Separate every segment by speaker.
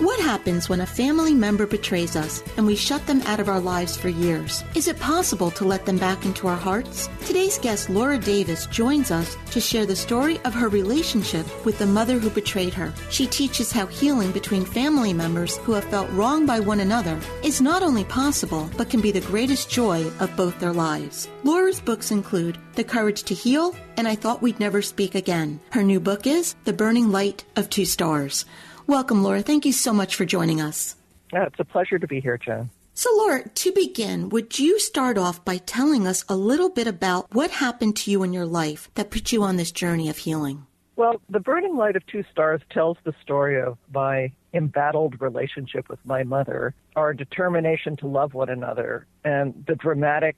Speaker 1: What happens when a family member betrays us and we shut them out of our lives for years? Is it possible to let them back into our hearts? Today's guest, Laura Davis, joins us to share the story of her relationship with the mother who betrayed her. She teaches how healing between family members who have felt wronged by one another is not only possible, but can be the greatest joy of both their lives. Laura's books include The Courage to Heal and I Thought We'd Never Speak Again. Her new book is The Burning Light of Two Stars. Welcome, Laura. Thank you so much for joining us.
Speaker 2: Yeah, it's a pleasure to be here, Joan.
Speaker 1: So, Laura, to begin, would you start off by telling us a little bit about what happened to you in your life that put you on this journey of healing?
Speaker 2: Well, The Burning Light of Two Stars tells the story of my embattled relationship with my mother, our determination to love one another, and the dramatic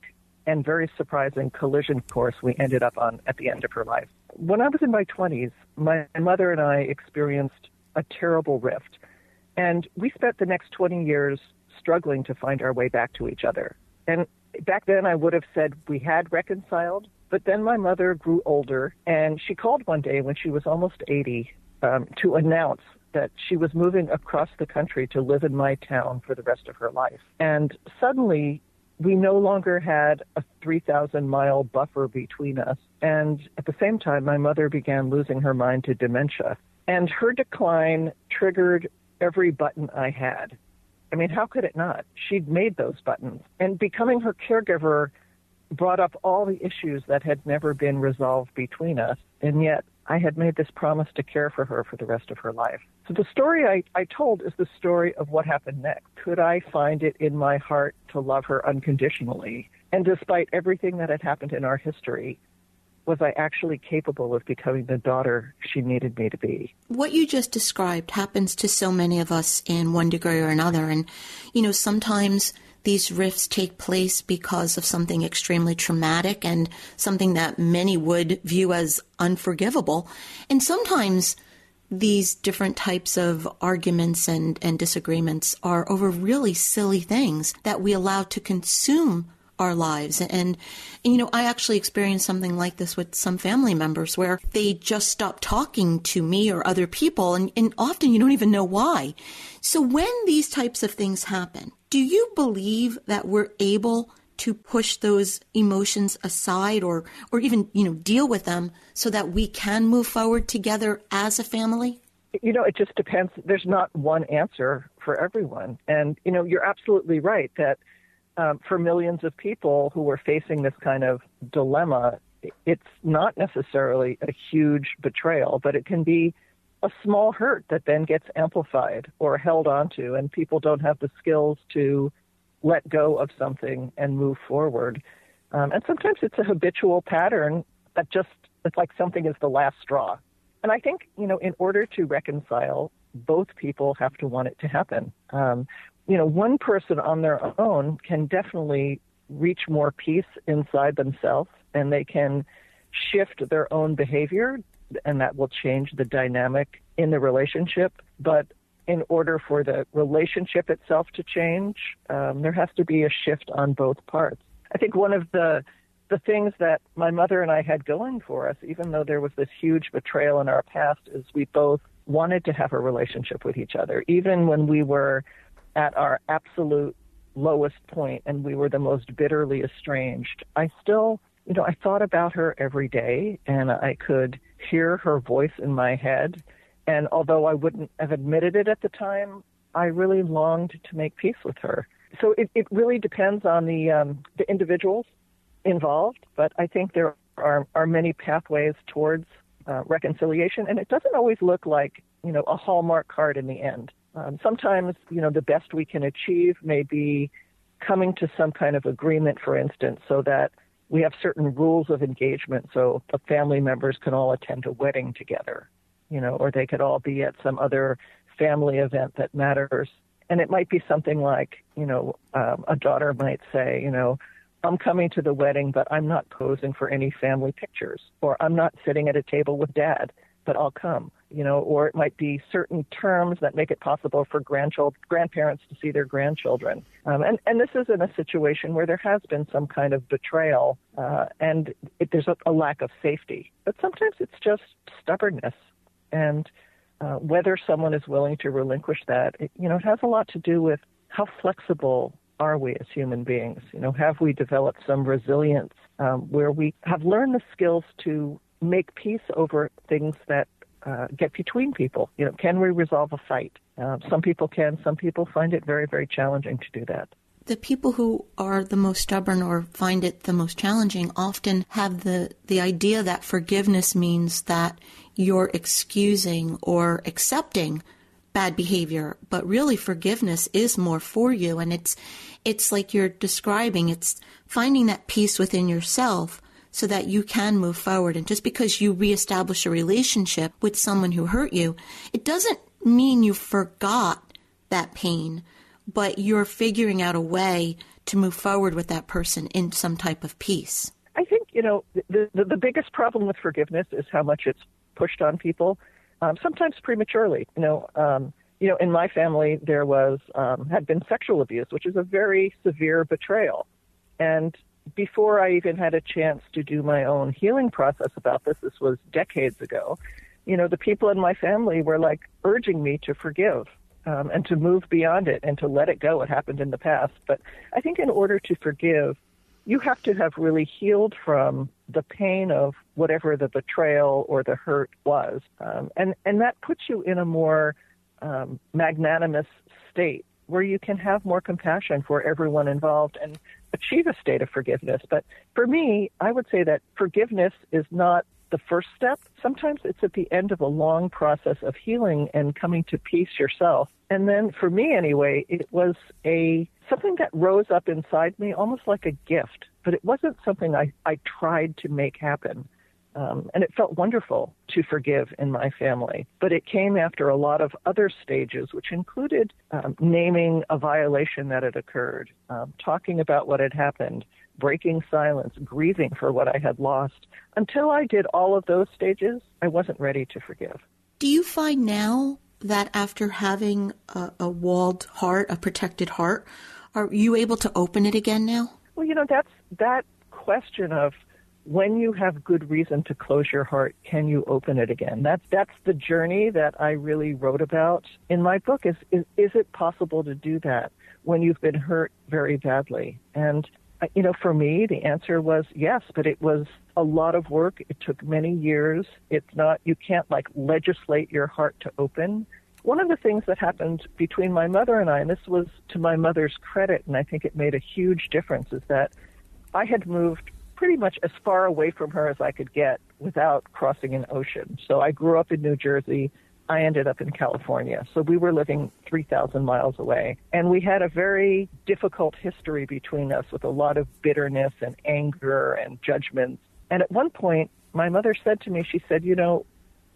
Speaker 2: and very surprising collision course we ended up on at the end of her life. When I was in my 20s, my mother and I experienced a terrible rift. And we spent the next 20 years struggling to find our way back to each other. And back then I would have said we had reconciled, but then my mother grew older and she called one day when she was almost 80 um, to announce that she was moving across the country to live in my town for the rest of her life. And suddenly we no longer had a 3,000 mile buffer between us. And at the same time, my mother began losing her mind to dementia. And her decline triggered every button I had. I mean, how could it not? She'd made those buttons. And becoming her caregiver brought up all the issues that had never been resolved between us. And yet, I had made this promise to care for her for the rest of her life. So the story I, I told is the story of what happened next. Could I find it in my heart to love her unconditionally? And despite everything that had happened in our history, was I actually capable of becoming the daughter she needed me to be?
Speaker 1: What you just described happens to so many of us in one degree or another. And, you know, sometimes these rifts take place because of something extremely traumatic and something that many would view as unforgivable. And sometimes these different types of arguments and, and disagreements are over really silly things that we allow to consume our lives. And, and, you know, I actually experienced something like this with some family members where they just stopped talking to me or other people, and, and often you don't even know why. So when these types of things happen, do you believe that we're able to push those emotions aside or or even you know deal with them so that we can move forward together as a family
Speaker 2: you know it just depends there's not one answer for everyone and you know you're absolutely right that um, for millions of people who are facing this kind of dilemma, it's not necessarily a huge betrayal, but it can be a small hurt that then gets amplified or held onto, and people don't have the skills to let go of something and move forward. Um, and sometimes it's a habitual pattern that just, it's like something is the last straw. And I think, you know, in order to reconcile, both people have to want it to happen. Um, you know, one person on their own can definitely reach more peace inside themselves and they can shift their own behavior and that will change the dynamic in the relationship. But in order for the relationship itself to change, um, there has to be a shift on both parts. I think one of the the things that my mother and I had going for us, even though there was this huge betrayal in our past, is we both wanted to have a relationship with each other, even when we were at our absolute lowest point and we were the most bitterly estranged. I still, you know, I thought about her every day and I could hear her voice in my head. And although I wouldn't have admitted it at the time, I really longed to make peace with her. So it, it really depends on the um, the individuals involved, but I think there are, are many pathways towards uh, reconciliation, and it doesn't always look like you know a hallmark card in the end. Um, sometimes you know the best we can achieve may be coming to some kind of agreement, for instance, so that we have certain rules of engagement, so the family members can all attend a wedding together, you know, or they could all be at some other family event that matters. And it might be something like, you know, um, a daughter might say, you know, I'm coming to the wedding, but I'm not posing for any family pictures, or I'm not sitting at a table with dad, but I'll come, you know, or it might be certain terms that make it possible for grandchild grandparents to see their grandchildren. Um, and, and this is in a situation where there has been some kind of betrayal uh, and it, there's a, a lack of safety. But sometimes it's just stubbornness. And uh, whether someone is willing to relinquish that, it, you know, it has a lot to do with how flexible are we as human beings? You know, have we developed some resilience um, where we have learned the skills to make peace over things that uh, get between people? You know, can we resolve a fight? Uh, some people can. Some people find it very, very challenging to do that.
Speaker 1: The people who are the most stubborn or find it the most challenging often have the, the idea that forgiveness means that you're excusing or accepting bad behavior, but really forgiveness is more for you. And it's, it's like you're describing, it's finding that peace within yourself so that you can move forward. And just because you reestablish a relationship with someone who hurt you, it doesn't mean you forgot that pain, but you're figuring out a way to move forward with that person in some type of peace.
Speaker 2: I think, you know, the, the, the biggest problem with forgiveness is how much it's pushed on people um, sometimes prematurely. You know, um, you know, in my family there was um, had been sexual abuse, which is a very severe betrayal, and before I even had a chance to do my own healing process about this, this was decades ago. You know, the people in my family were like urging me to forgive um, and to move beyond it and to let it go. What happened in the past, but I think in order to forgive, you have to have really healed from the pain of whatever the betrayal or the hurt was, um, and and that puts you in a more um, magnanimous state where you can have more compassion for everyone involved and achieve a state of forgiveness. But for me, I would say that forgiveness is not the first step. Sometimes it's at the end of a long process of healing and coming to peace yourself. And then for me anyway, it was a something that rose up inside me almost like a gift, but it wasn't something I, I tried to make happen. Um, and it felt wonderful to forgive in my family. But it came after a lot of other stages, which included um, naming a violation that had occurred, um, talking about what had happened, breaking silence, grieving for what I had lost. Until I did all of those stages, I wasn't ready to forgive.
Speaker 1: Do you find now that after having a, a walled heart, a protected heart, are you able to open it again now?
Speaker 2: Well, you know, that's that question of when you have good reason to close your heart, can you open it again? That's that's the journey that I really wrote about in my book. Is is, is it possible to do that when you've been hurt very badly? And uh, you know, for me, the answer was yes, but it was a lot of work. It took many years. It's not you can't like legislate your heart to open. One of the things that happened between my mother and I, and this was to my mother's credit, and I think it made a huge difference, is that I had moved pretty much as far away from her as I could get without crossing an ocean. So I grew up in New Jersey. I ended up in California. So we were living 3,000 miles away. And we had a very difficult history between us with a lot of bitterness and anger and judgments. And at one point, my mother said to me, she said, You know,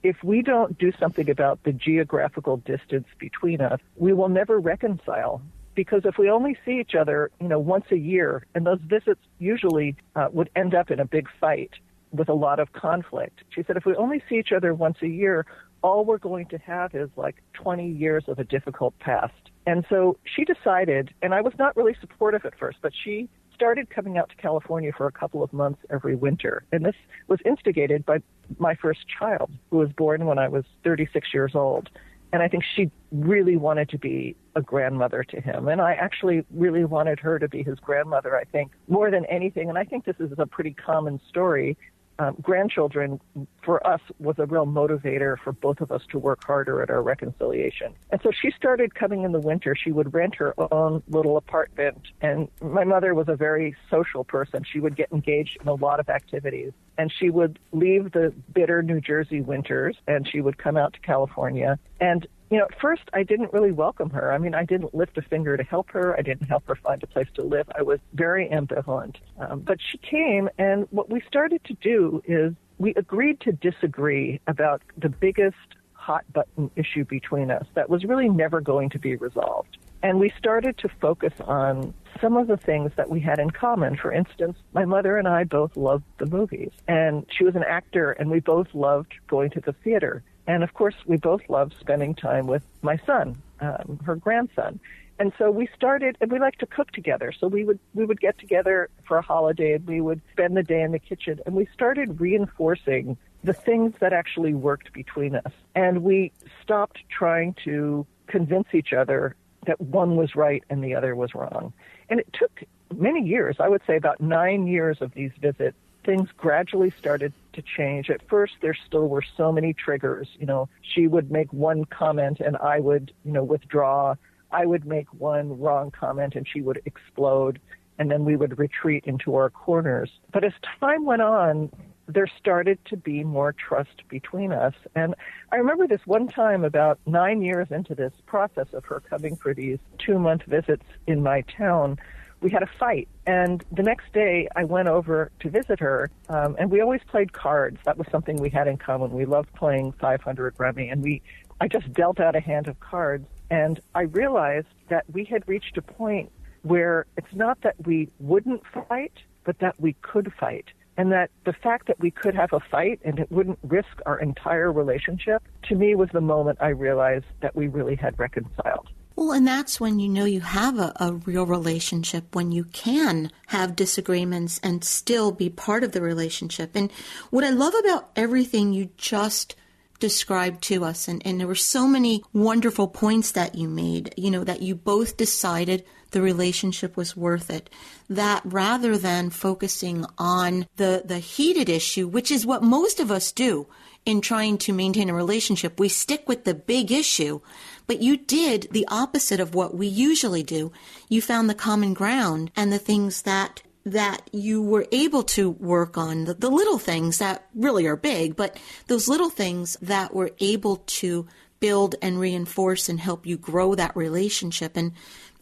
Speaker 2: if we don't do something about the geographical distance between us, we will never reconcile because if we only see each other, you know, once a year, and those visits usually uh, would end up in a big fight with a lot of conflict. She said, if we only see each other once a year, all we're going to have is like 20 years of a difficult past. And so she decided, and I was not really supportive at first, but she started coming out to California for a couple of months every winter. And this was instigated by my first child, who was born when I was 36 years old. And I think she really wanted to be a grandmother to him. And I actually really wanted her to be his grandmother, I think, more than anything. And I think this is a pretty common story um, grandchildren for us was a real motivator for both of us to work harder at our reconciliation. And so she started coming in the winter. She would rent her own little apartment. And my mother was a very social person. She would get engaged in a lot of activities. And she would leave the bitter New Jersey winters and she would come out to California. And you know, at first I didn't really welcome her. I mean, I didn't lift a finger to help her. I didn't help her find a place to live. I was very ambivalent. Um, but she came, and what we started to do is we agreed to disagree about the biggest hot button issue between us that was really never going to be resolved. And we started to focus on some of the things that we had in common. For instance, my mother and I both loved the movies, and she was an actor, and we both loved going to the theater. And of course, we both love spending time with my son, um, her grandson. And so we started, and we like to cook together. So we would we would get together for a holiday, and we would spend the day in the kitchen. And we started reinforcing the things that actually worked between us. And we stopped trying to convince each other that one was right and the other was wrong. And it took many years, I would say about nine years of these visits things gradually started to change. At first, there still were so many triggers. You know, she would make one comment and I would, you know, withdraw. I would make one wrong comment and she would explode. And then we would retreat into our corners. But as time went on, there started to be more trust between us. And I remember this one time about nine years into this process of her coming for these two month visits in my town we had a fight. And the next day, I went over to visit her, um, and we always played cards. That was something we had in common. We loved playing 500 Rummy, and we, I just dealt out a hand of cards, and I realized that we had reached a point where it's not that we wouldn't fight, but that we could fight. And that the fact that we could have a fight and it wouldn't risk our entire relationship, to me was the moment I realized that we really had reconciled.
Speaker 1: Well, and that's when you know you have a, a, real relationship, when you can have disagreements and still be part of the relationship. And what I love about everything you just described to us, and, and there were so many wonderful points that you made, you know, that you both decided the relationship was worth it. That rather than focusing on the, the heated issue, which is what most of us do in trying to maintain a relationship, we stick with the big issue but you did the opposite of what we usually do. You found the common ground and the things that that you were able to work on the, the little things that really are big, but those little things that were able to build and reinforce and help you grow that relationship. And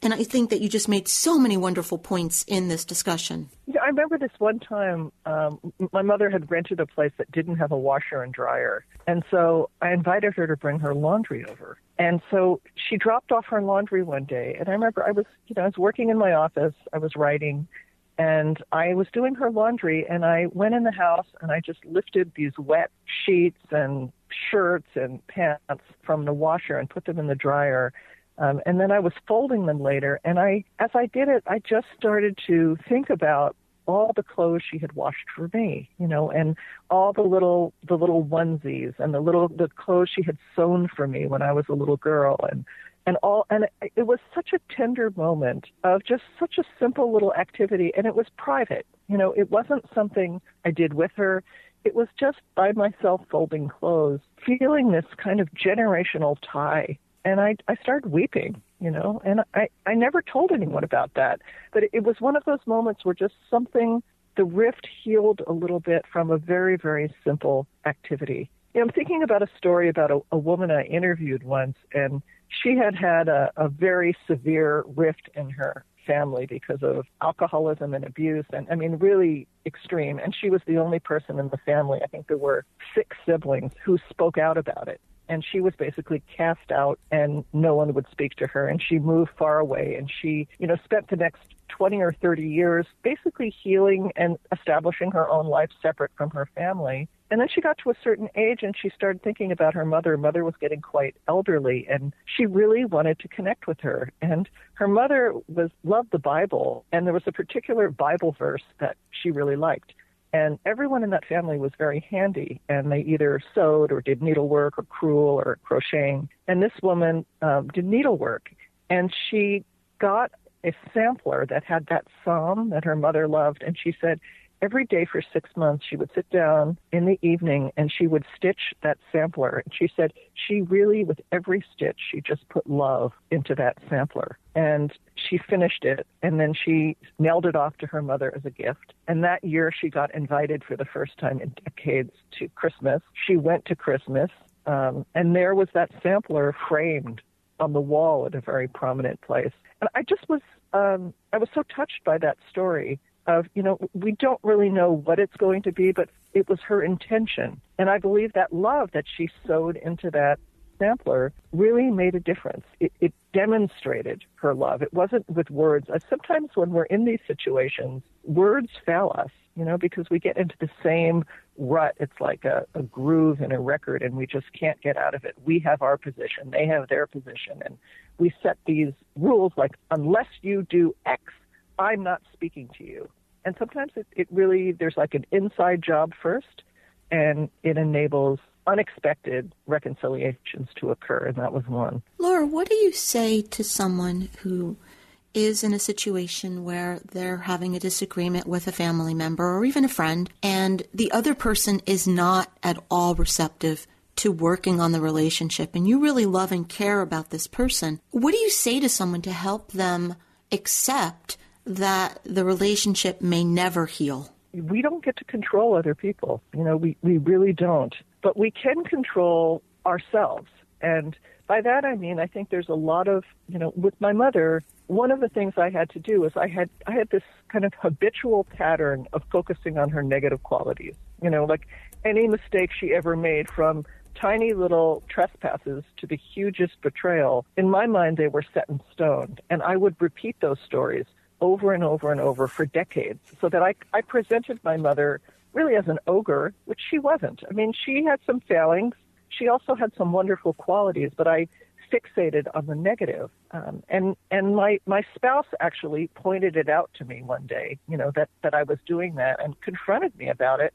Speaker 1: and I think that you just made so many wonderful points in this discussion.
Speaker 2: Yeah, I remember this one time, um, my mother had rented a place that didn't have a washer and dryer. And so I invited her to bring her laundry over. And so she dropped off her laundry one day. And I remember I was, you know, I was working in my office, I was writing, and I was doing her laundry. And I went in the house and I just lifted these wet sheets and shirts and pants from the washer and put them in the dryer um, and then I was folding them later, and I, as I did it, I just started to think about all the clothes she had washed for me, you know, and all the little the little onesies and the little the clothes she had sewn for me when I was a little girl, and and all and it was such a tender moment of just such a simple little activity, and it was private, you know, it wasn't something I did with her. It was just by myself folding clothes, feeling this kind of generational tie and I I started weeping, you know, and I I never told anyone about that, but it was one of those moments where just something the rift healed a little bit from a very very simple activity. You know, I'm thinking about a story about a, a woman I interviewed once, and she had had a, a very severe rift in her family because of alcoholism and abuse and I mean really extreme. And she was the only person in the family I think there were six siblings who spoke out about it and she was basically cast out and no one would speak to her and she moved far away and she you know spent the next 20 or 30 years basically healing and establishing her own life separate from her family And then she got to a certain age and she started thinking about her mother. Her mother was getting quite elderly and she really wanted to connect with her. And her mother was loved the Bible and there was a particular Bible verse that she really liked. And everyone in that family was very handy and they either sewed or did needlework or crewel or crocheting. And this woman um, did needlework and she got a sampler that had that psalm that her mother loved and she said every day for six months, she would sit down in the evening and she would stitch that sampler. And she said she really, with every stitch, she just put love into that sampler. And she finished it and then she mailed it off to her mother as a gift. And that year she got invited for the first time in decades to Christmas. She went to Christmas um, and there was that sampler framed on the wall at a very prominent place. And I just was, um, I was so touched by that story of, you know, we don't really know what it's going to be, but it was her intention. And I believe that love that she sewed into that sampler really made a difference. It, it demonstrated her love. It wasn't with words. Uh, sometimes when we're in these situations, words fail us, you know, because we get into the same rut. It's like a, a groove in a record and we just can't get out of it. We have our position, they have their position, and we set these rules like, unless you do X, I'm not speaking to you. And sometimes it, it really, there's like an inside job first, and it enables unexpected reconciliations to occur, and that was one.
Speaker 1: Laura, what do you say to someone who is in a situation where they're having a disagreement with a family member or even a friend, and the other person is not at all receptive to working on the relationship, and you really love and care about this person? What do you say to someone to help them accept that the relationship may never heal?
Speaker 2: We don't get to control other people. You know, we, we really don't. But we can control ourselves. And by that I mean I think there's a lot of, you know, with my mother, one of the things I had to do was I had I had this kind of habitual pattern of focusing on her negative qualities. You know, like any mistake she ever made from tiny little trespasses to the hugest betrayal, in my mind they were set in stone. And I would repeat those stories over and over and over for decades so that I, I presented my mother really as an ogre, which she wasn't. I mean, she had some failings. She also had some wonderful qualities, but I fixated on the negative. Um, and and my my spouse actually pointed it out to me one day, you know, that that I was doing that and confronted me about it.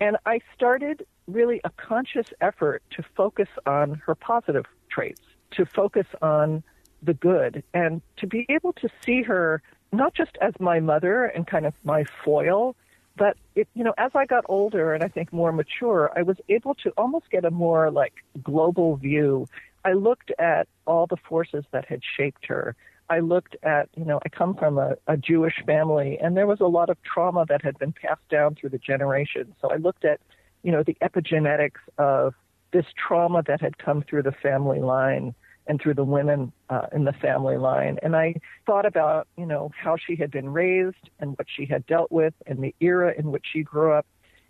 Speaker 2: And I started really a conscious effort to focus on her positive traits, to focus on the good, and to be able to see her not just as my mother and kind of my foil, but it, you know, as I got older and I think more mature, I was able to almost get a more like global view. I looked at all the forces that had shaped her. I looked at, you know, I come from a, a Jewish family and there was a lot of trauma that had been passed down through the generations. So I looked at, you know, the epigenetics of this trauma that had come through the family line and through the women uh, in the family line. And I thought about, you know, how she had been raised and what she had dealt with and the era in which she grew up.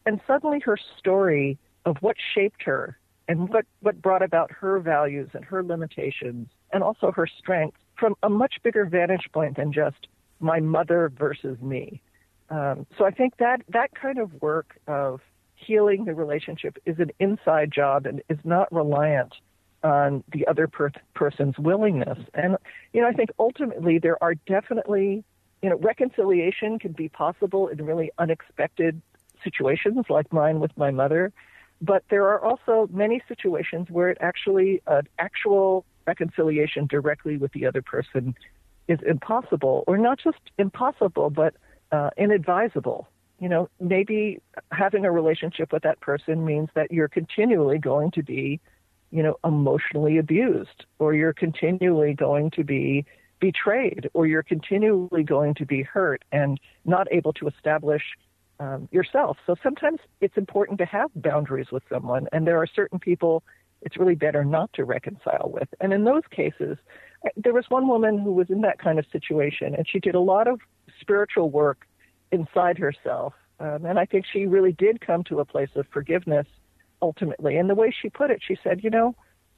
Speaker 2: And suddenly her story of what shaped her and what, what brought about her values and her limitations and also her strengths from a much bigger vantage point than just my mother versus me. Um, so I think that that kind of work of healing the relationship is an inside job and is not reliant on the other per- person's willingness. And, you know, I think ultimately there are definitely, you know, reconciliation can be possible in really unexpected situations like mine with my mother. But there are also many situations where it actually, uh, actual reconciliation directly with the other person is impossible, or not just impossible, but uh, inadvisable. You know, maybe having a relationship with that person means that you're continually going to be you know, emotionally abused, or you're continually going to be betrayed, or you're continually going to be hurt and not able to establish um, yourself. So sometimes it's important to have boundaries with someone, and there are certain people it's really better not to reconcile with. And in those cases, there was one woman who was in that kind of situation, and she did a lot of spiritual work inside herself. Um, and I think she really did come to a place of forgiveness ultimately. And the way she put it, she said, you know,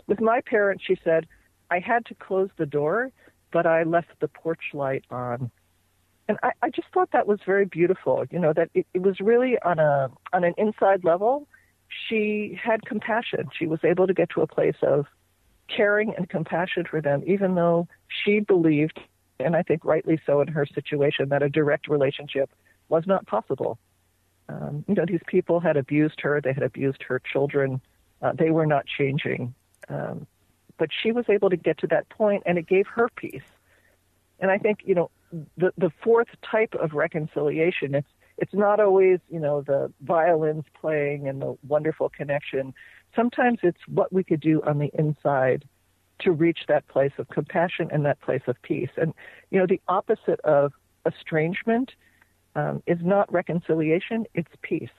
Speaker 2: with my parents, she said, I had to close the door, but I left the porch light on. And I, I just thought that was very beautiful, you know, that it, it was really on a on an inside level, she had compassion. She was able to get to a place of caring and compassion for them, even though she believed, and I think rightly so in her situation, that a direct relationship was not possible. Um, you know, these people had abused her, they had abused her children, uh, they were not changing. Um, but she was able to get to that point, and it gave her peace. And I think, you know, the, the fourth type of reconciliation, it's, it's not always, you know, the violins playing and the wonderful connection. Sometimes it's what we could do on the inside to reach that place of compassion and that place of peace. And, you know, the opposite of estrangement um, is not reconciliation, it's peace.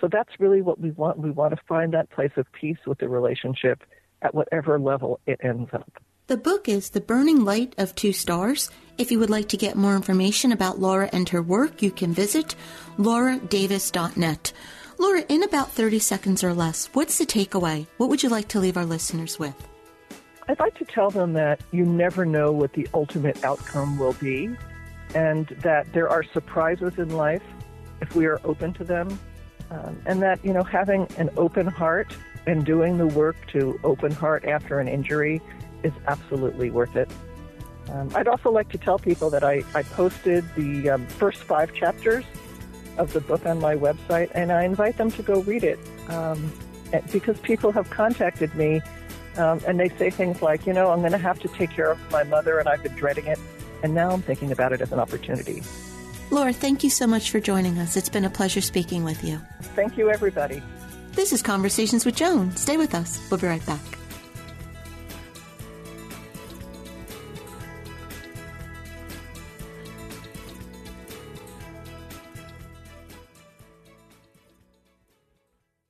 Speaker 2: So that's really what we want. We want to find that place of peace with the relationship at whatever level it ends up.
Speaker 1: The book is The Burning Light of Two Stars. If you would like to get more information about Laura and her work, you can visit lauradavis.net. Laura, in about 30 seconds or less, what's the takeaway? What would you like to leave our listeners with?
Speaker 2: I'd like to tell them that you never know what the ultimate outcome will be and that there are surprises in life if we are open to them. Um, and that, you know, having an open heart and doing the work to open heart after an injury is absolutely worth it. Um, I'd also like to tell people that I, I posted the um, first five chapters of the book on my website, and I invite them to go read it um, because people have contacted me um, and they say things like, you know, I'm going to have to take care of my mother, and I've been dreading it, and now I'm thinking about it as an opportunity.
Speaker 1: Laura, thank you so much for joining us. It's been a pleasure speaking with you.
Speaker 2: Thank you, everybody.
Speaker 1: This is Conversations with Joan. Stay with us. We'll be right back.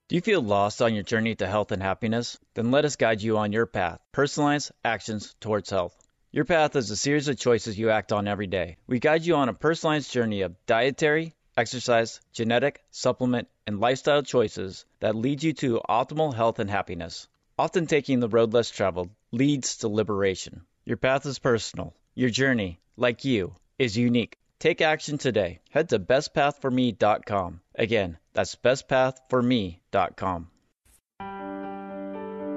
Speaker 3: Do you feel lost on your journey to health and happiness? Then let us guide you on your path. Personalized actions towards health. Your path is a series of choices you act on every day. We guide you on a personalized journey of dietary, exercise, genetic, supplement, and lifestyle choices that lead you to optimal health and happiness. Often taking the road less traveled leads to liberation. Your path is personal. Your journey, like you, is unique. Take action today. Head to bestpathforme.com. Again, that's bestpathforme.com.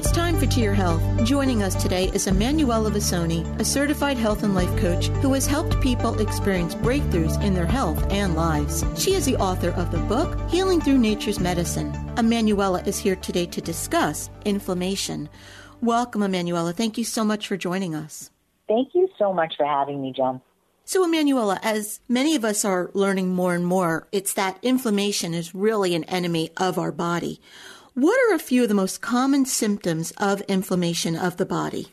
Speaker 1: It's time for To Your Health. Joining us today is Emanuela Visoni, a certified health and life coach who has helped people experience breakthroughs in their health and lives. She is the author of the book Healing Through Nature's Medicine. Emanuela is here today to discuss inflammation. Welcome, Emanuela. Thank you so much for joining us.
Speaker 4: Thank you so much for having me, Joan.
Speaker 1: So, Emanuela, as many of us are learning more and more, it's that inflammation is really an enemy of our body. What are a few of the most common symptoms of inflammation of the body?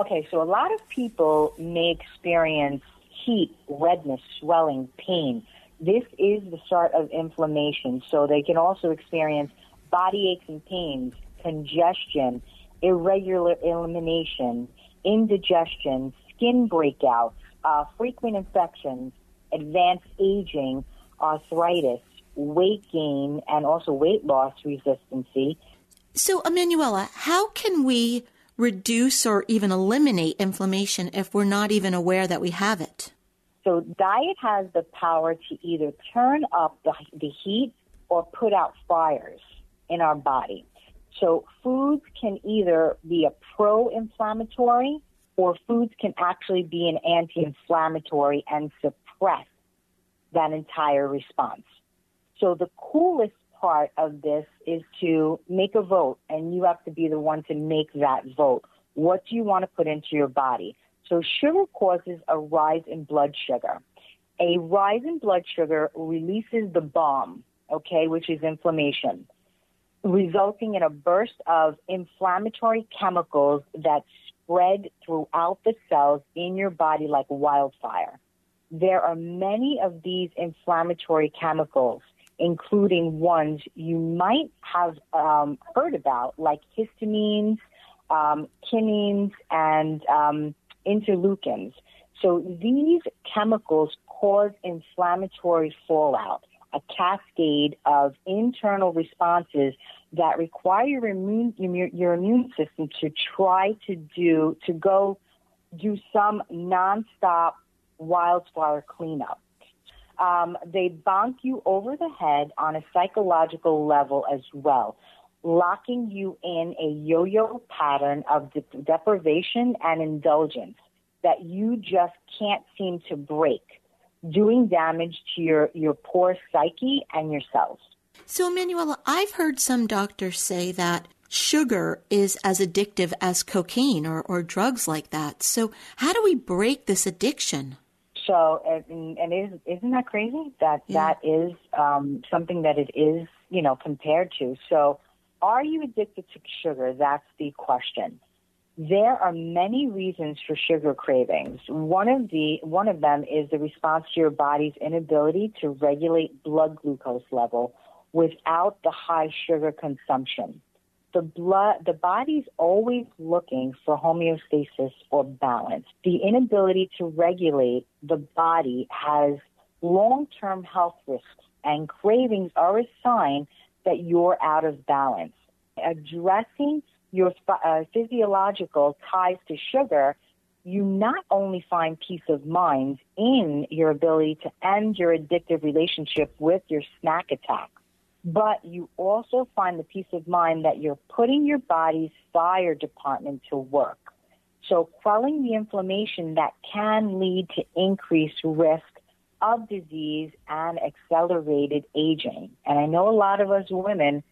Speaker 4: Okay, so a lot of people may experience heat, redness, swelling, pain. This is the start of inflammation. So they can also experience body aches and pains, congestion, irregular elimination, indigestion, skin breakouts, uh, frequent infections, advanced aging, arthritis, weight gain and also weight loss resistancy.
Speaker 1: So, Emanuela, how can we reduce or even eliminate inflammation if we're not even aware that we have it?
Speaker 4: So, diet has the power to either turn up the, the heat or put out fires in our body. So, foods can either be a pro inflammatory or foods can actually be an anti inflammatory and suppress that entire response. So the coolest part of this is to make a vote, and you have to be the one to make that vote. What do you want to put into your body? So sugar causes a rise in blood sugar. A rise in blood sugar releases the bomb, okay, which is inflammation, resulting in a burst of inflammatory chemicals that spread throughout the cells in your body like wildfire. There are many of these inflammatory chemicals, including ones you might have um, heard about, like histamines, um, kinins, and um, interleukins. So these chemicals cause inflammatory fallout, a cascade of internal responses that require your immune, your immune system to try to do, to go do some nonstop wildfire cleanup. Um, they bonk you over the head on a psychological level as well, locking you in a yo-yo pattern of de- deprivation and indulgence that you just can't seem to break, doing damage to your, your poor psyche and yourself.
Speaker 1: So, Manuela, I've heard some doctors say that sugar is as addictive as cocaine or, or drugs like that. So, how do we break this addiction?
Speaker 4: So, and, and is, isn't that crazy that yeah. that is um, something that it is, you know, compared to? So, are you addicted to sugar? That's the question. There are many reasons for sugar cravings. One of the one of them is the response to your body's inability to regulate blood glucose level without the high sugar consumption. The blood the body's always looking for homeostasis or balance. The inability to regulate the body has long-term health risks and cravings are a sign that you're out of balance. Addressing your uh, physiological ties to sugar, you not only find peace of mind in your ability to end your addictive relationship with your snack attack, but you also find the peace of mind that you're putting your body's fire department to work. So quelling the inflammation that can lead to increased risk of disease and accelerated aging. And I know a lot of us women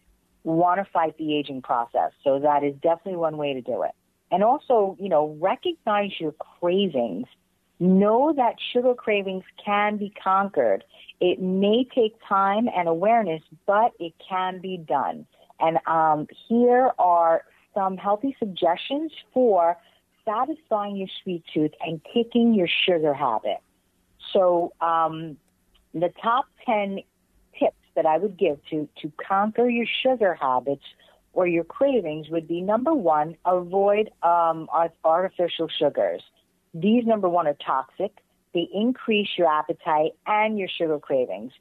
Speaker 4: want to fight the aging process. So that is definitely one way to do it. And also, you know, recognize your cravings. Know that sugar cravings can be conquered. It may take time and awareness, but it can be done. And um, here are some healthy suggestions for satisfying your sweet tooth and kicking your sugar habit. So, um, the top 10 tips that I would give to, to conquer your sugar habits or your cravings would be number one, avoid um, artificial sugars. These, number one, are toxic. They increase your appetite and your sugar cravings.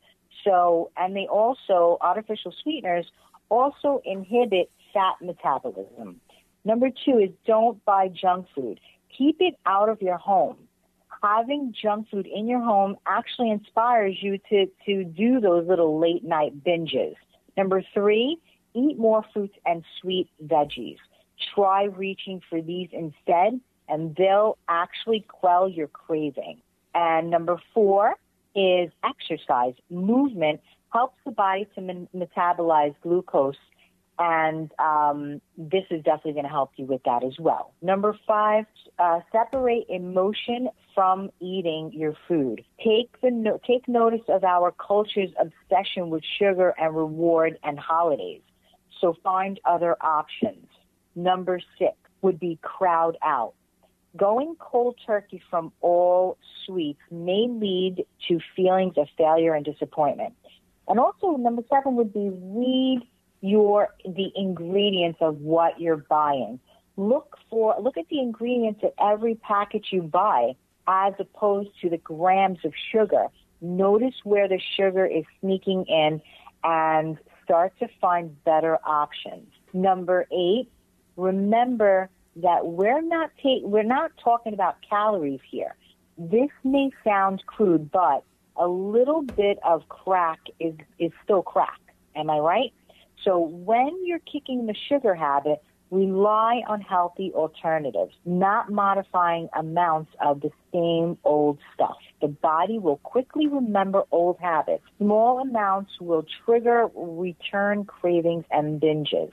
Speaker 4: So, and they also, artificial sweeteners also inhibit fat metabolism. Number two is don't buy junk food. Keep it out of your home having junk food in your home actually inspires you to, to do those little late night binges. Number three, eat more fruits and sweet veggies. Try reaching for these instead, and they'll actually quell your craving. And number four is exercise. Movement helps the body to metabolize glucose and um, this is definitely going to help you with that as well. Number five, uh, separate emotion from eating your food. Take the no- take notice of our culture's obsession with sugar and reward and holidays. So find other options. Number six would be crowd out. Going cold turkey from all sweets may lead to feelings of failure and disappointment. And also, number seven would be read your the ingredients of what you're buying. Look for look at the ingredients at every package you buy as opposed to the grams of sugar. Notice where the sugar is sneaking in and start to find better options. Number 8, remember that we're not ta- we're not talking about calories here. This may sound crude, but a little bit of crack is is still crack. Am I right? So when you're kicking the sugar habit, rely on healthy alternatives, not modifying amounts of the same old stuff. The body will quickly remember old habits. Small amounts will trigger return cravings and binges.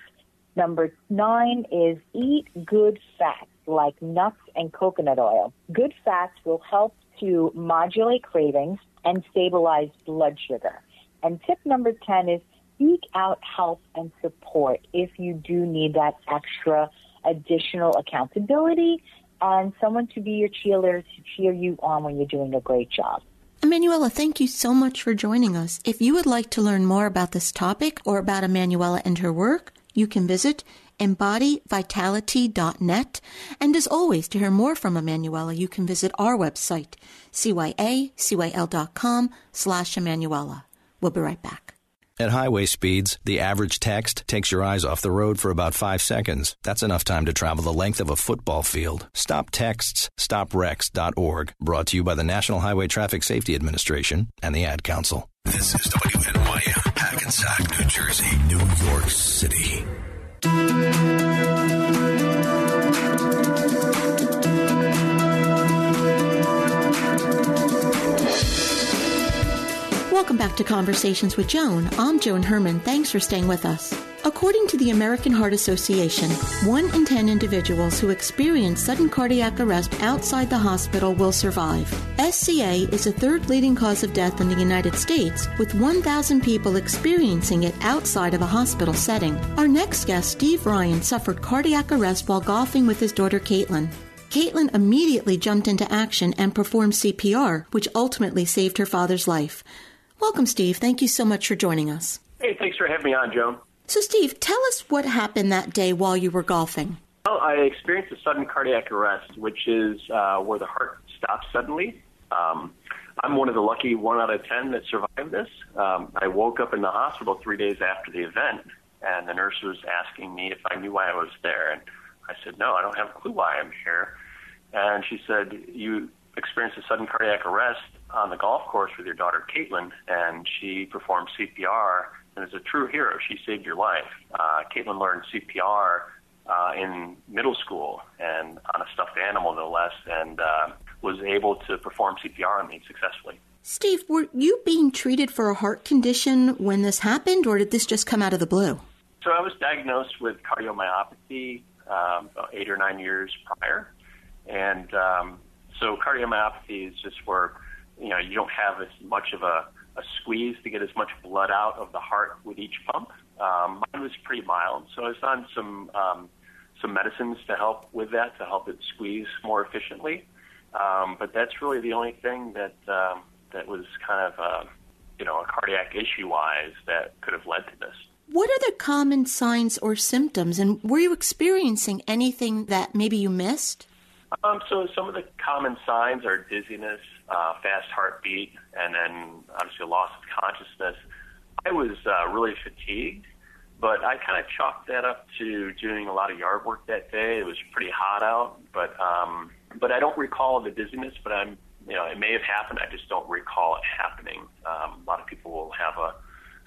Speaker 4: Number nine is eat good fats like nuts and coconut oil. Good fats will help to modulate cravings and stabilize blood sugar. And tip number 10 is seek out help and support if you do need that extra additional accountability and someone to be your cheerleader to cheer you on when you're doing a great job.
Speaker 1: Emanuela, thank you so much for joining us. If you would like to learn more about this topic or about Emanuela and her work, you can visit embodyvitality.net. And as always, to hear more from Emanuela, you can visit our website, cyacyl.com slash Emanuela. We'll be right back.
Speaker 5: At highway speeds, the average text takes your eyes off the road for about five seconds. That's enough time to travel the length of a football field. Stop texts, stopwrecks.org. Brought to you by the National Highway Traffic Safety Administration and the Ad Council.
Speaker 6: This is WNYM, Hackensack, New Jersey, New York City.
Speaker 1: Welcome back to Conversations with Joan. I'm Joan Herman. Thanks for staying with us. According to the American Heart Association, one in 10 individuals who experience sudden cardiac arrest outside the hospital will survive. SCA is the third leading cause of death in the United States, with 1,000 people experiencing it outside of a hospital setting. Our next guest, Steve Ryan, suffered cardiac arrest while golfing with his daughter Caitlin. Caitlin immediately jumped into action and performed CPR, which ultimately saved her father's life. Welcome, Steve. Thank you so much for joining us.
Speaker 7: Hey, thanks for having me on, Joan.
Speaker 1: So, Steve, tell us what happened that day while you were golfing.
Speaker 7: Well, I experienced a sudden cardiac arrest, which is uh, where the heart stops suddenly. Um, I'm one of the lucky one out of ten that survived this. Um, I woke up in the hospital three days after the event, and the nurse was asking me if I knew why I was there, and I said, "No, I don't have a clue why I'm here." And she said, "You experienced a sudden cardiac arrest on the golf course with your daughter Caitlin, and she performed CPR and is a true hero. She saved your life. Uh, Caitlin learned CPR uh, in middle school and on a stuffed animal, no less, and uh, was able to perform CPR on me successfully.
Speaker 1: Steve, were you being treated for a heart condition when this happened, or did this just come out of the blue?
Speaker 7: So I was diagnosed with cardiomyopathy um, about eight or nine years prior, and um, so cardiomyopathy is just where you know you don't have as much of a, a squeeze to get as much blood out of the heart with each pump. Um, mine was pretty mild, so I was on some um, some medicines to help with that to help it squeeze more efficiently. Um, but that's really the only thing that um, that was kind of uh, you know a cardiac issue wise that could have led to this.
Speaker 1: What are the common signs or symptoms, and were you experiencing anything that maybe you missed?
Speaker 7: Um, so some of the common signs are dizziness, uh, fast heartbeat, and then obviously loss of consciousness. I was uh, really fatigued, but I kind of chalked that up to doing a lot of yard work that day. It was pretty hot out, but um, but I don't recall the dizziness. But I'm you know it may have happened. I just don't recall it happening. Um, a lot of people will have a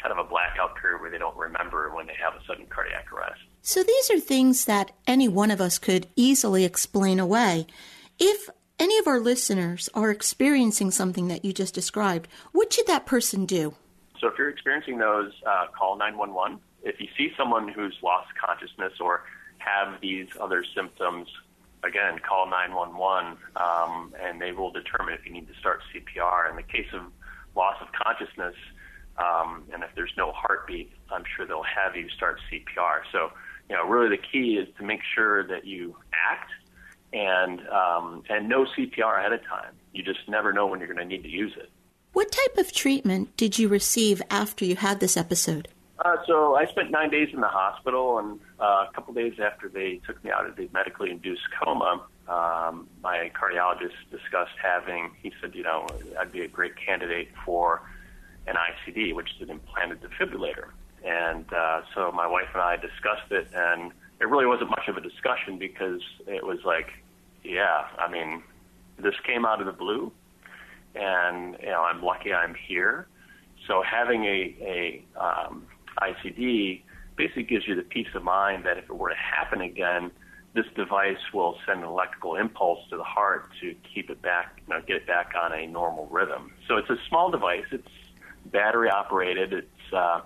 Speaker 7: kind of a blackout period where they don't remember when they have a sudden cardiac arrest.
Speaker 1: So these are things that any one of us could easily explain away. If any of our listeners are experiencing something that you just described, what should that person do?
Speaker 7: So if you're experiencing those, uh, call 911. If you see someone who's lost consciousness or have these other symptoms, again, call 911 um, and they will determine if you need to start CPR. In the case of loss of consciousness, um, and if there's no heartbeat, I'm sure they'll have you start CPR. So, you know, really the key is to make sure that you act and um, and know CPR ahead of time. You just never know when you're going to need to use it.
Speaker 1: What type of treatment did you receive after you had this episode?
Speaker 7: Uh, so I spent nine days in the hospital, and uh, a couple days after they took me out of the medically induced coma, um, my cardiologist discussed having. He said, you know, I'd be a great candidate for an ICD, which is an implanted defibrillator. And uh, so my wife and I discussed it, and it really wasn't much of a discussion because it was like, yeah, I mean, this came out of the blue, and you know, I'm lucky I'm here. So having a, a um, ICD basically gives you the peace of mind that if it were to happen again, this device will send an electrical impulse to the heart to keep it back, you know, get it back on a normal rhythm. So it's a small device. It's battery operated. It's uh,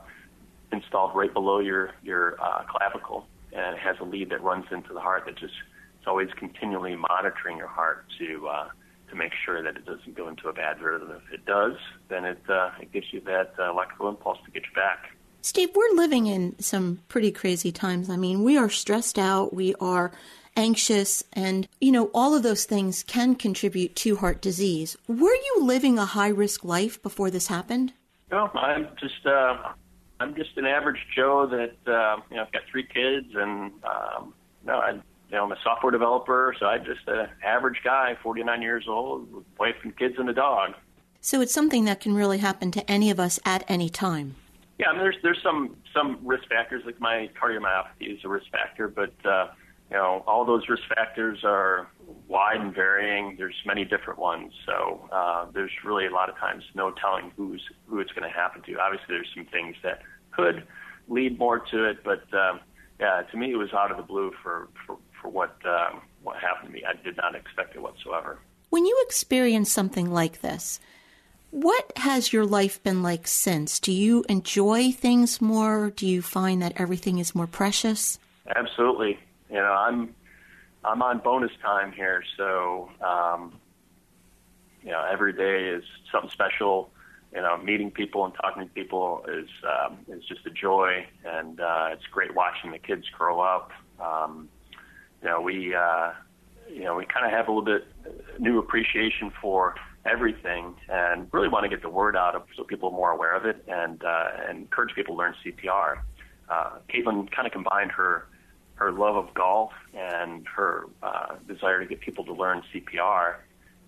Speaker 7: installed right below your your uh, clavicle, and it has a lead that runs into the heart that just it's always continually monitoring your heart to uh, to make sure that it doesn't go into a bad rhythm. If it does, then it uh, it gives you that uh, electrical impulse to get you back.
Speaker 1: Steve, we're living in some pretty crazy times. I mean, we are stressed out, we are anxious, and, you know, all of those things can contribute to heart disease. Were you living a high risk life before this happened?
Speaker 7: No, I'm just uh, I'm just an average Joe that uh, you know I've got three kids and um, no, I you know I'm a software developer, so I'm just an average guy, 49 years old, with wife and kids and a dog.
Speaker 1: So it's something that can really happen to any of us at any time.
Speaker 7: Yeah, I mean, there's there's some some risk factors like my cardiomyopathy is a risk factor, but uh, you know all those risk factors are wide and varying. There's many different ones, so uh, there's really a lot of times no telling who's who it's going to happen to. Obviously, there's some things that could lead more to it, but um, yeah, to me it was out of the blue for for, for what um, what happened to me. I did not expect it whatsoever.
Speaker 1: When you experience something like this, what has your life been like since? Do you enjoy things more? Do you find that everything is more precious?
Speaker 7: Absolutely. You know, I'm I'm on bonus time here, so um, you know every day is something special. You know, meeting people and talking to people is um, is just a joy, and uh, it's great watching the kids grow up. Um, you know, we uh, you know we kind of have a little bit new appreciation for everything and really want to get the word out of so people are more aware of it and uh, and encourage people to learn CPR. Uh, Caitlin kind of combined her her love of golf and her uh, desire to get people to learn CPR,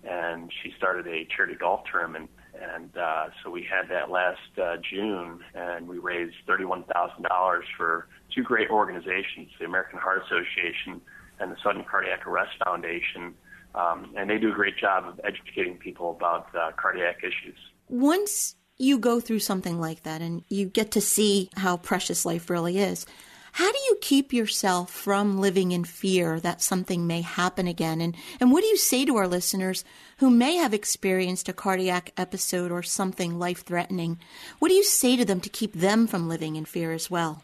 Speaker 7: and she started a charity golf tournament. And uh, so we had that last uh, June, and we raised thirty-one thousand dollars for two great organizations: the American Heart Association and the Sudden Cardiac Arrest Foundation um, and they do a great job of educating people about uh, cardiac issues.
Speaker 1: Once you go through something like that and you get to see how precious life really is, how do you keep yourself from living in fear that something may happen again? And, and what do you say to our listeners who may have experienced a cardiac episode or something life threatening? What do you say to them to keep them from living in fear as well?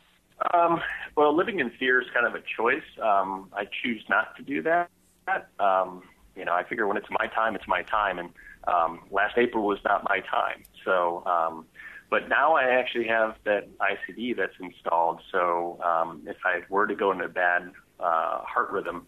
Speaker 7: Um, well, living in fear is kind of a choice. Um, I choose not to do that. Um, you know, I figure when it's my time, it's my time. And um, last April was not my time. So, um, but now I actually have that ICD that's installed. So um, if I were to go into a bad uh, heart rhythm,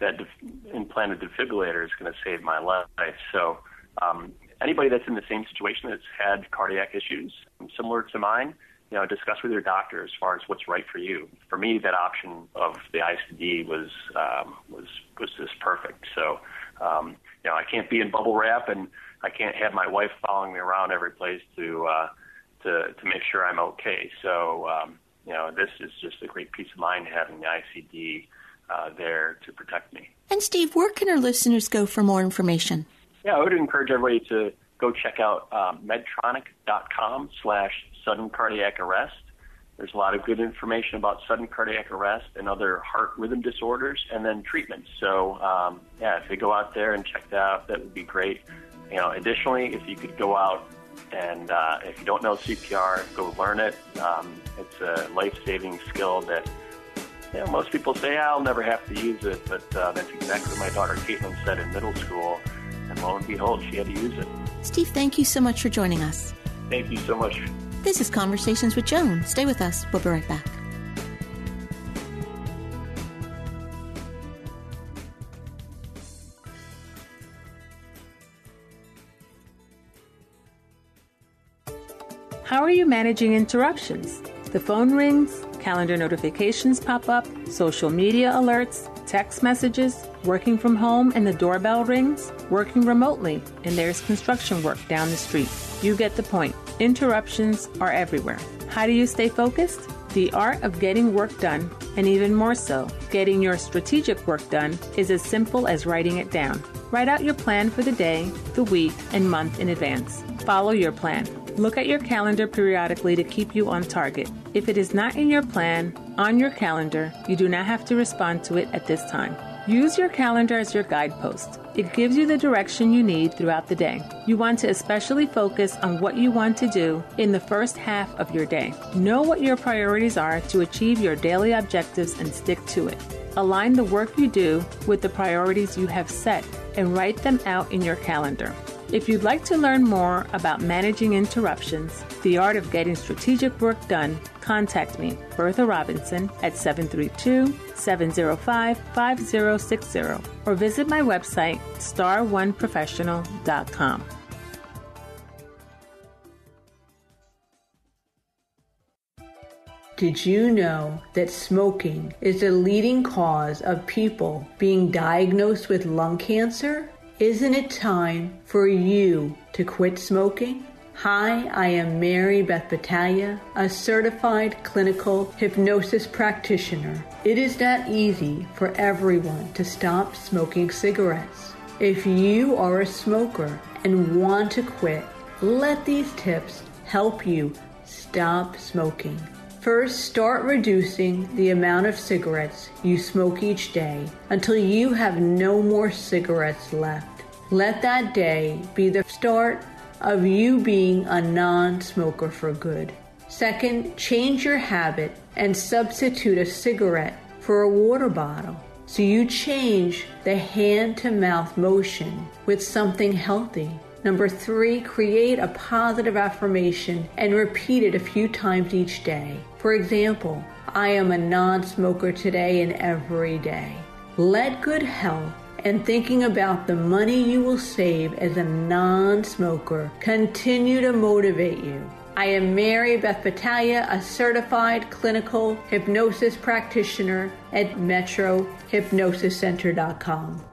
Speaker 7: that def- implanted defibrillator is going to save my life. So um, anybody that's in the same situation that's had cardiac issues similar to mine, you know, discuss with your doctor as far as what's right for you. For me, that option of the ICD was um, was was just perfect. So, um, you know, I can't be in bubble wrap, and I can't have my wife following me around every place to uh, to to make sure I'm okay. So, um, you know, this is just a great peace of mind having the ICD uh, there to protect me.
Speaker 1: And Steve, where can our listeners go for more information?
Speaker 7: Yeah, I would encourage everybody to go check out um, medtronic.com slash sudden cardiac arrest. There's a lot of good information about sudden cardiac arrest and other heart rhythm disorders, and then treatments. So, um, yeah, if you go out there and check that out, that would be great. You know, additionally, if you could go out and uh, if you don't know CPR, go learn it. Um, it's a life-saving skill that you know, most people say, I'll never have to use it, but uh, that's exactly what my daughter Caitlin said in middle school, and lo and behold, she had to use it.
Speaker 1: Steve, thank you so much for joining us.
Speaker 7: Thank you so much.
Speaker 1: This is Conversations with Joan. Stay with us. We'll be right back.
Speaker 8: You managing interruptions? The phone rings, calendar notifications pop up, social media alerts, text messages, working from home and the doorbell rings, working remotely and there's construction work down the street. You get the point. Interruptions are everywhere. How do you stay focused? The art of getting work done, and even more so, getting your strategic work done, is as simple as writing it down. Write out your plan for the day, the week, and month in advance. Follow your plan. Look at your calendar periodically to keep you on target. If it is not in your plan, on your calendar, you do not have to respond to it at this time. Use your calendar as your guidepost. It gives you the direction you need throughout the day. You want to especially focus on what you want to do in the first half of your day. Know what your priorities are to achieve your daily objectives and stick to it. Align the work you do with the priorities you have set and write them out in your calendar. If you'd like to learn more about managing interruptions, the art of getting strategic work done, contact me, Bertha Robinson, at 732 705 5060 or visit my website, star1professional.com.
Speaker 9: Did you know that smoking is the leading cause of people being diagnosed with lung cancer? Isn't it time for you to quit smoking? Hi, I am Mary Beth Battaglia, a certified clinical hypnosis practitioner. It is not easy for everyone to stop smoking cigarettes. If you are a smoker and want to quit, let these tips help you stop smoking. First, start reducing the amount of cigarettes you smoke each day until you have no more cigarettes left. Let that day be the start of you being a non smoker for good. Second, change your habit and substitute a cigarette for a water bottle. So you change the hand to mouth motion with something healthy. Number three, create a positive affirmation and repeat it a few times each day. For example, I am a non smoker today and every day. Let good health and thinking about the money you will save as a non smoker continue to motivate you. I am Mary Beth Battaglia, a certified clinical hypnosis practitioner at MetroHypnosisCenter.com.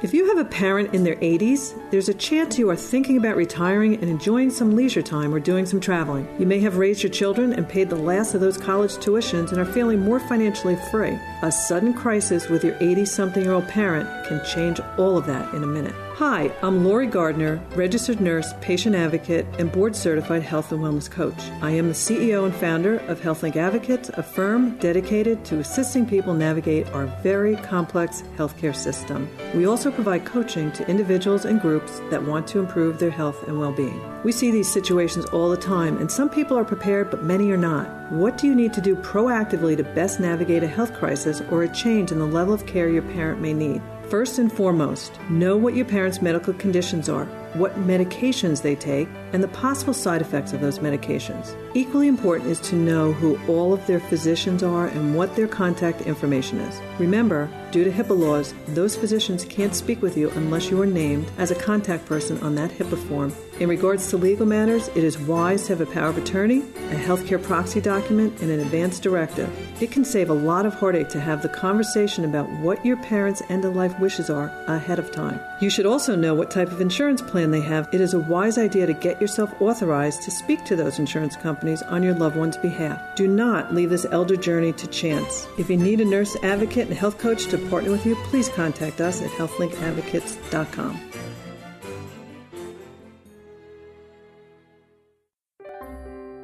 Speaker 10: If you have a parent in their 80s, there's a chance you are thinking about retiring and enjoying some leisure time or doing some traveling. You may have raised your children and paid the last of those college tuitions and are feeling more financially free. A sudden crisis with your 80 something year old parent can change all of that in a minute. Hi, I'm Lori Gardner, registered nurse, patient advocate, and board certified health and wellness coach. I am the CEO and founder of HealthLink Advocates, a firm dedicated to assisting people navigate our very complex healthcare system. We also provide coaching to individuals and groups that want to improve their health and well being. We see these situations all the time, and some people are prepared, but many are not. What do you need to do proactively to best navigate a health crisis or a change in the level of care your parent may need? First and foremost, know what your parents' medical conditions are, what medications they take, and the possible side effects of those medications. Equally important is to know who all of their physicians are and what their contact information is. Remember, due to HIPAA laws, those physicians can't speak with you unless you are named as a contact person on that HIPAA form. In regards to legal matters, it is wise to have a power of attorney, a healthcare proxy document, and an advance directive. It can save a lot of heartache to have the conversation about what your parents' end of life wishes are ahead of time. You should also know what type of insurance plan they have. It is a wise idea to get yourself authorized to speak to those insurance companies on your loved one's behalf. Do not leave this elder journey to chance. If you need a nurse advocate and health coach to partner with you, please contact us at healthlinkadvocates.com.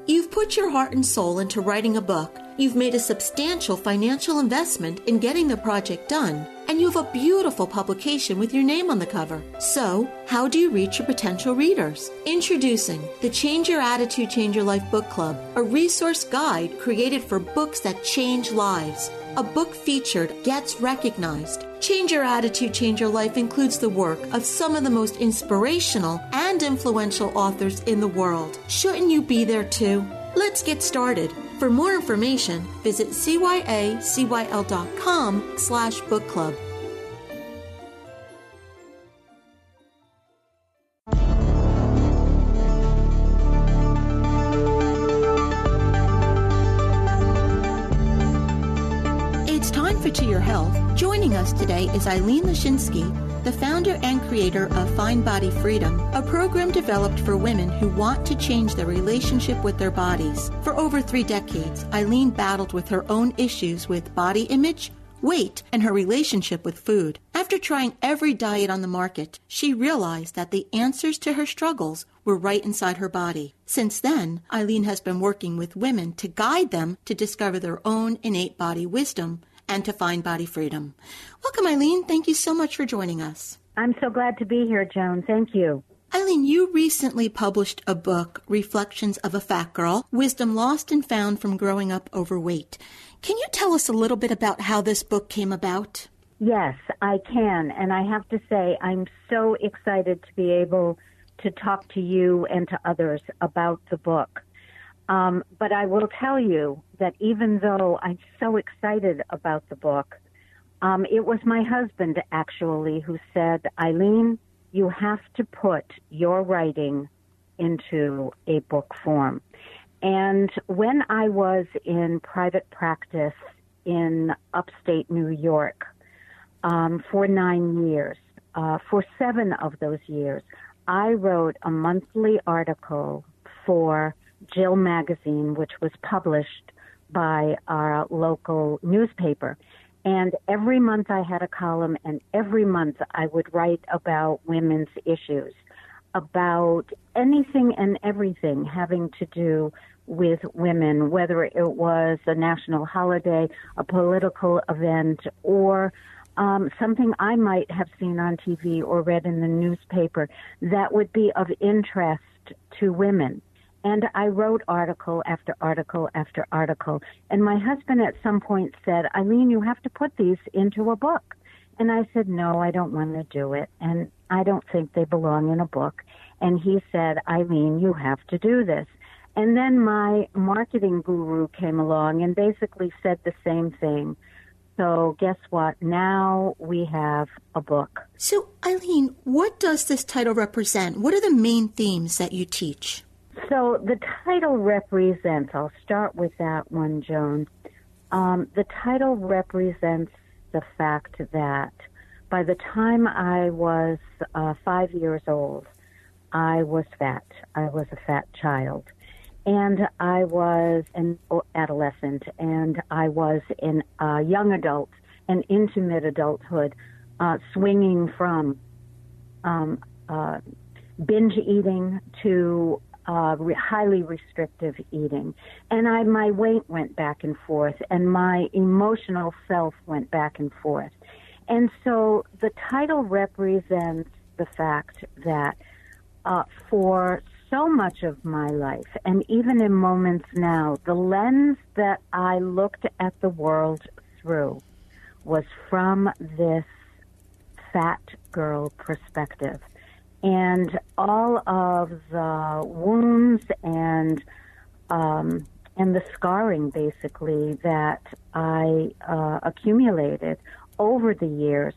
Speaker 1: You've put your heart and soul into writing a book. You've made a substantial financial investment in getting the project done, and you have a beautiful publication with your name on the cover. So, how do you reach your potential readers? Introducing the Change Your Attitude, Change Your Life Book Club, a resource guide created for books that change lives. A book featured gets recognized. Change Your Attitude, Change Your Life includes the work of some of the most inspirational and influential authors in the world. Shouldn't you be there too? Let's get started. For more information, visit cyacyl.com slash book club. Is Eileen Lashinsky, the founder and creator of Find Body Freedom, a program developed for women who want to change their relationship with their bodies. For over three decades, Eileen battled with her own issues with body image, weight, and her relationship with food. After trying every diet on the market, she realized that the answers to her struggles were right inside her body. Since then, Eileen has been working with women to guide them to discover their own innate body wisdom and to find body freedom. Welcome, Eileen. Thank you so much for joining us.
Speaker 11: I'm so glad to be here, Joan. Thank you.
Speaker 1: Eileen, you recently published a book, Reflections of a Fat Girl Wisdom Lost and Found from Growing Up Overweight. Can you tell us a little bit about how this book came about?
Speaker 11: Yes, I can. And I have to say, I'm so excited to be able to talk to you and to others about the book. Um, but I will tell you that even though I'm so excited about the book, um, it was my husband actually who said, Eileen, you have to put your writing into a book form. And when I was in private practice in upstate New York um, for nine years, uh, for seven of those years, I wrote a monthly article for Jill magazine, which was published by our local newspaper. And every month I had a column, and every month I would write about women's issues, about anything and everything having to do with women, whether it was a national holiday, a political event, or um, something I might have seen on TV or read in the newspaper that would be of interest to women. And I wrote article after article after article. And my husband at some point said, Eileen, you have to put these into a book. And I said, no, I don't want to do it. And I don't think they belong in a book. And he said, Eileen, you have to do this. And then my marketing guru came along and basically said the same thing. So guess what? Now we have a book.
Speaker 1: So, Eileen, what does this title represent? What are the main themes that you teach?
Speaker 11: So the title represents, I'll start with that one, Joan. Um, the title represents the fact that by the time I was uh, five years old, I was fat. I was a fat child. And I was an adolescent, and I was in a young adult and into mid adulthood, uh, swinging from um, uh, binge eating to uh, re- highly restrictive eating. And I, my weight went back and forth, and my emotional self went back and forth. And so the title represents the fact that uh, for so much of my life, and even in moments now, the lens that I looked at the world through was from this fat girl perspective and all of the wounds and um, and the scarring basically that I uh, accumulated over the years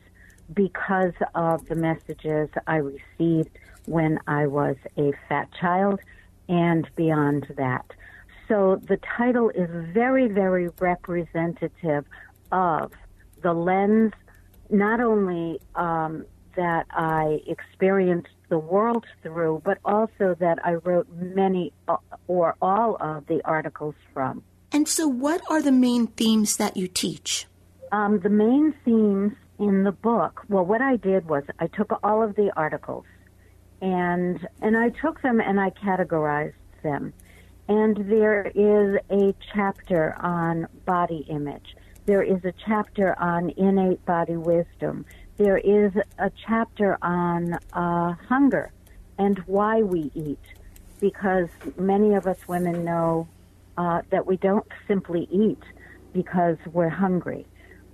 Speaker 11: because of the messages I received when I was a fat child and beyond that. So the title is very, very representative of the lens, not only um, that I experienced the world through, but also that I wrote many uh, or all of the articles from.
Speaker 1: And so, what are the main themes that you teach?
Speaker 11: Um, the main themes in the book, well, what I did was I took all of the articles and and I took them and I categorized them. And there is a chapter on body image. There is a chapter on innate body wisdom there is a chapter on uh, hunger and why we eat, because many of us women know uh, that we don't simply eat because we're hungry.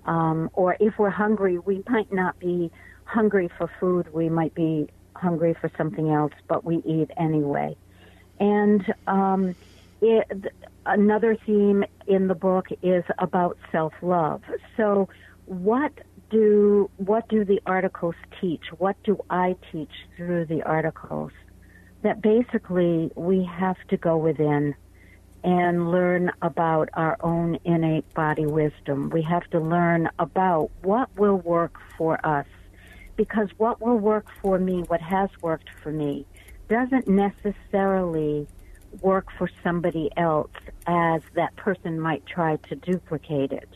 Speaker 11: Um, or if we're hungry, we might not be hungry for food, we might be hungry for something else, but we eat anyway. And um, it, another theme in the book is about self love. So, what do what do the articles teach? What do I teach through the articles? That basically we have to go within and learn about our own innate body wisdom. We have to learn about what will work for us. Because what will work for me, what has worked for me, doesn't necessarily work for somebody else as that person might try to duplicate it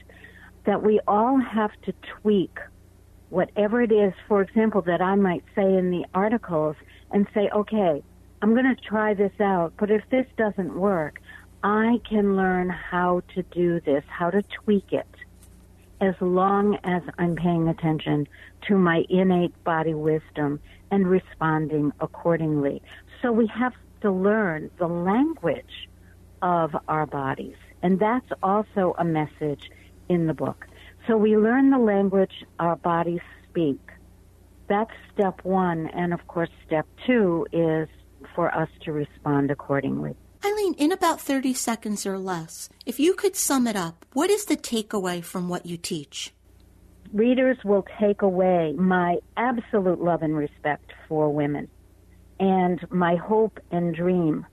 Speaker 11: that we all have to tweak whatever it is, for example, that I might say in the articles and say, okay, I'm going to try this out, but if this doesn't work, I can learn how to do this, how to tweak it, as long as I'm paying attention to my innate body wisdom and responding accordingly. So we have to learn the language of our bodies. And that's also a message in the book. So we learn the language our bodies speak. That's step one. And of course, step two is for us to respond accordingly.
Speaker 1: Eileen, in about 30 seconds or less, if you could sum it up, what is the takeaway from what you teach?
Speaker 11: Readers will take away my absolute love and respect for women and my hope and dream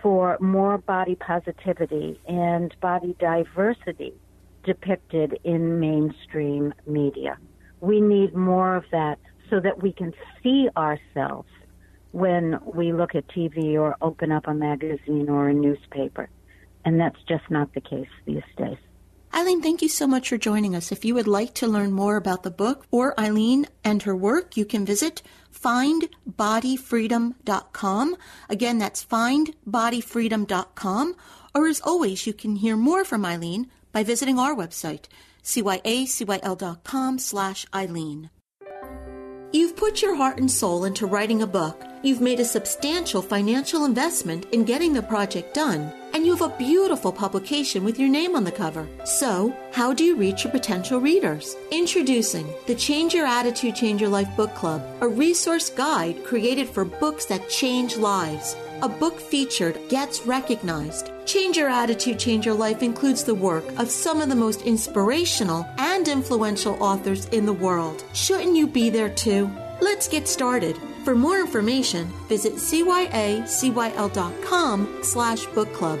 Speaker 11: for more body positivity and body diversity depicted in mainstream media. We need more of that so that we can see ourselves when we look at TV or open up a magazine or a newspaper. And that's just not the case these days.
Speaker 1: Eileen, thank you so much for joining us. If you would like to learn more about the book or Eileen and her work, you can visit findbodyfreedom.com. Again, that's findbodyfreedom.com. Or as always, you can hear more from Eileen by visiting our website, cyacyl.com slash Eileen. You've put your heart and soul into writing a book. You've made a substantial financial investment in getting the project done, and you have a beautiful publication with your name on the cover. So, how do you reach your potential readers? Introducing the Change Your Attitude, Change Your Life Book Club, a resource guide created for books that change lives. A book featured gets recognized. Change Your Attitude, Change Your Life includes the work of some of the most inspirational and influential authors in the world. Shouldn't you be there too? Let's get started. For more information, visit cyacyl.com slash book club.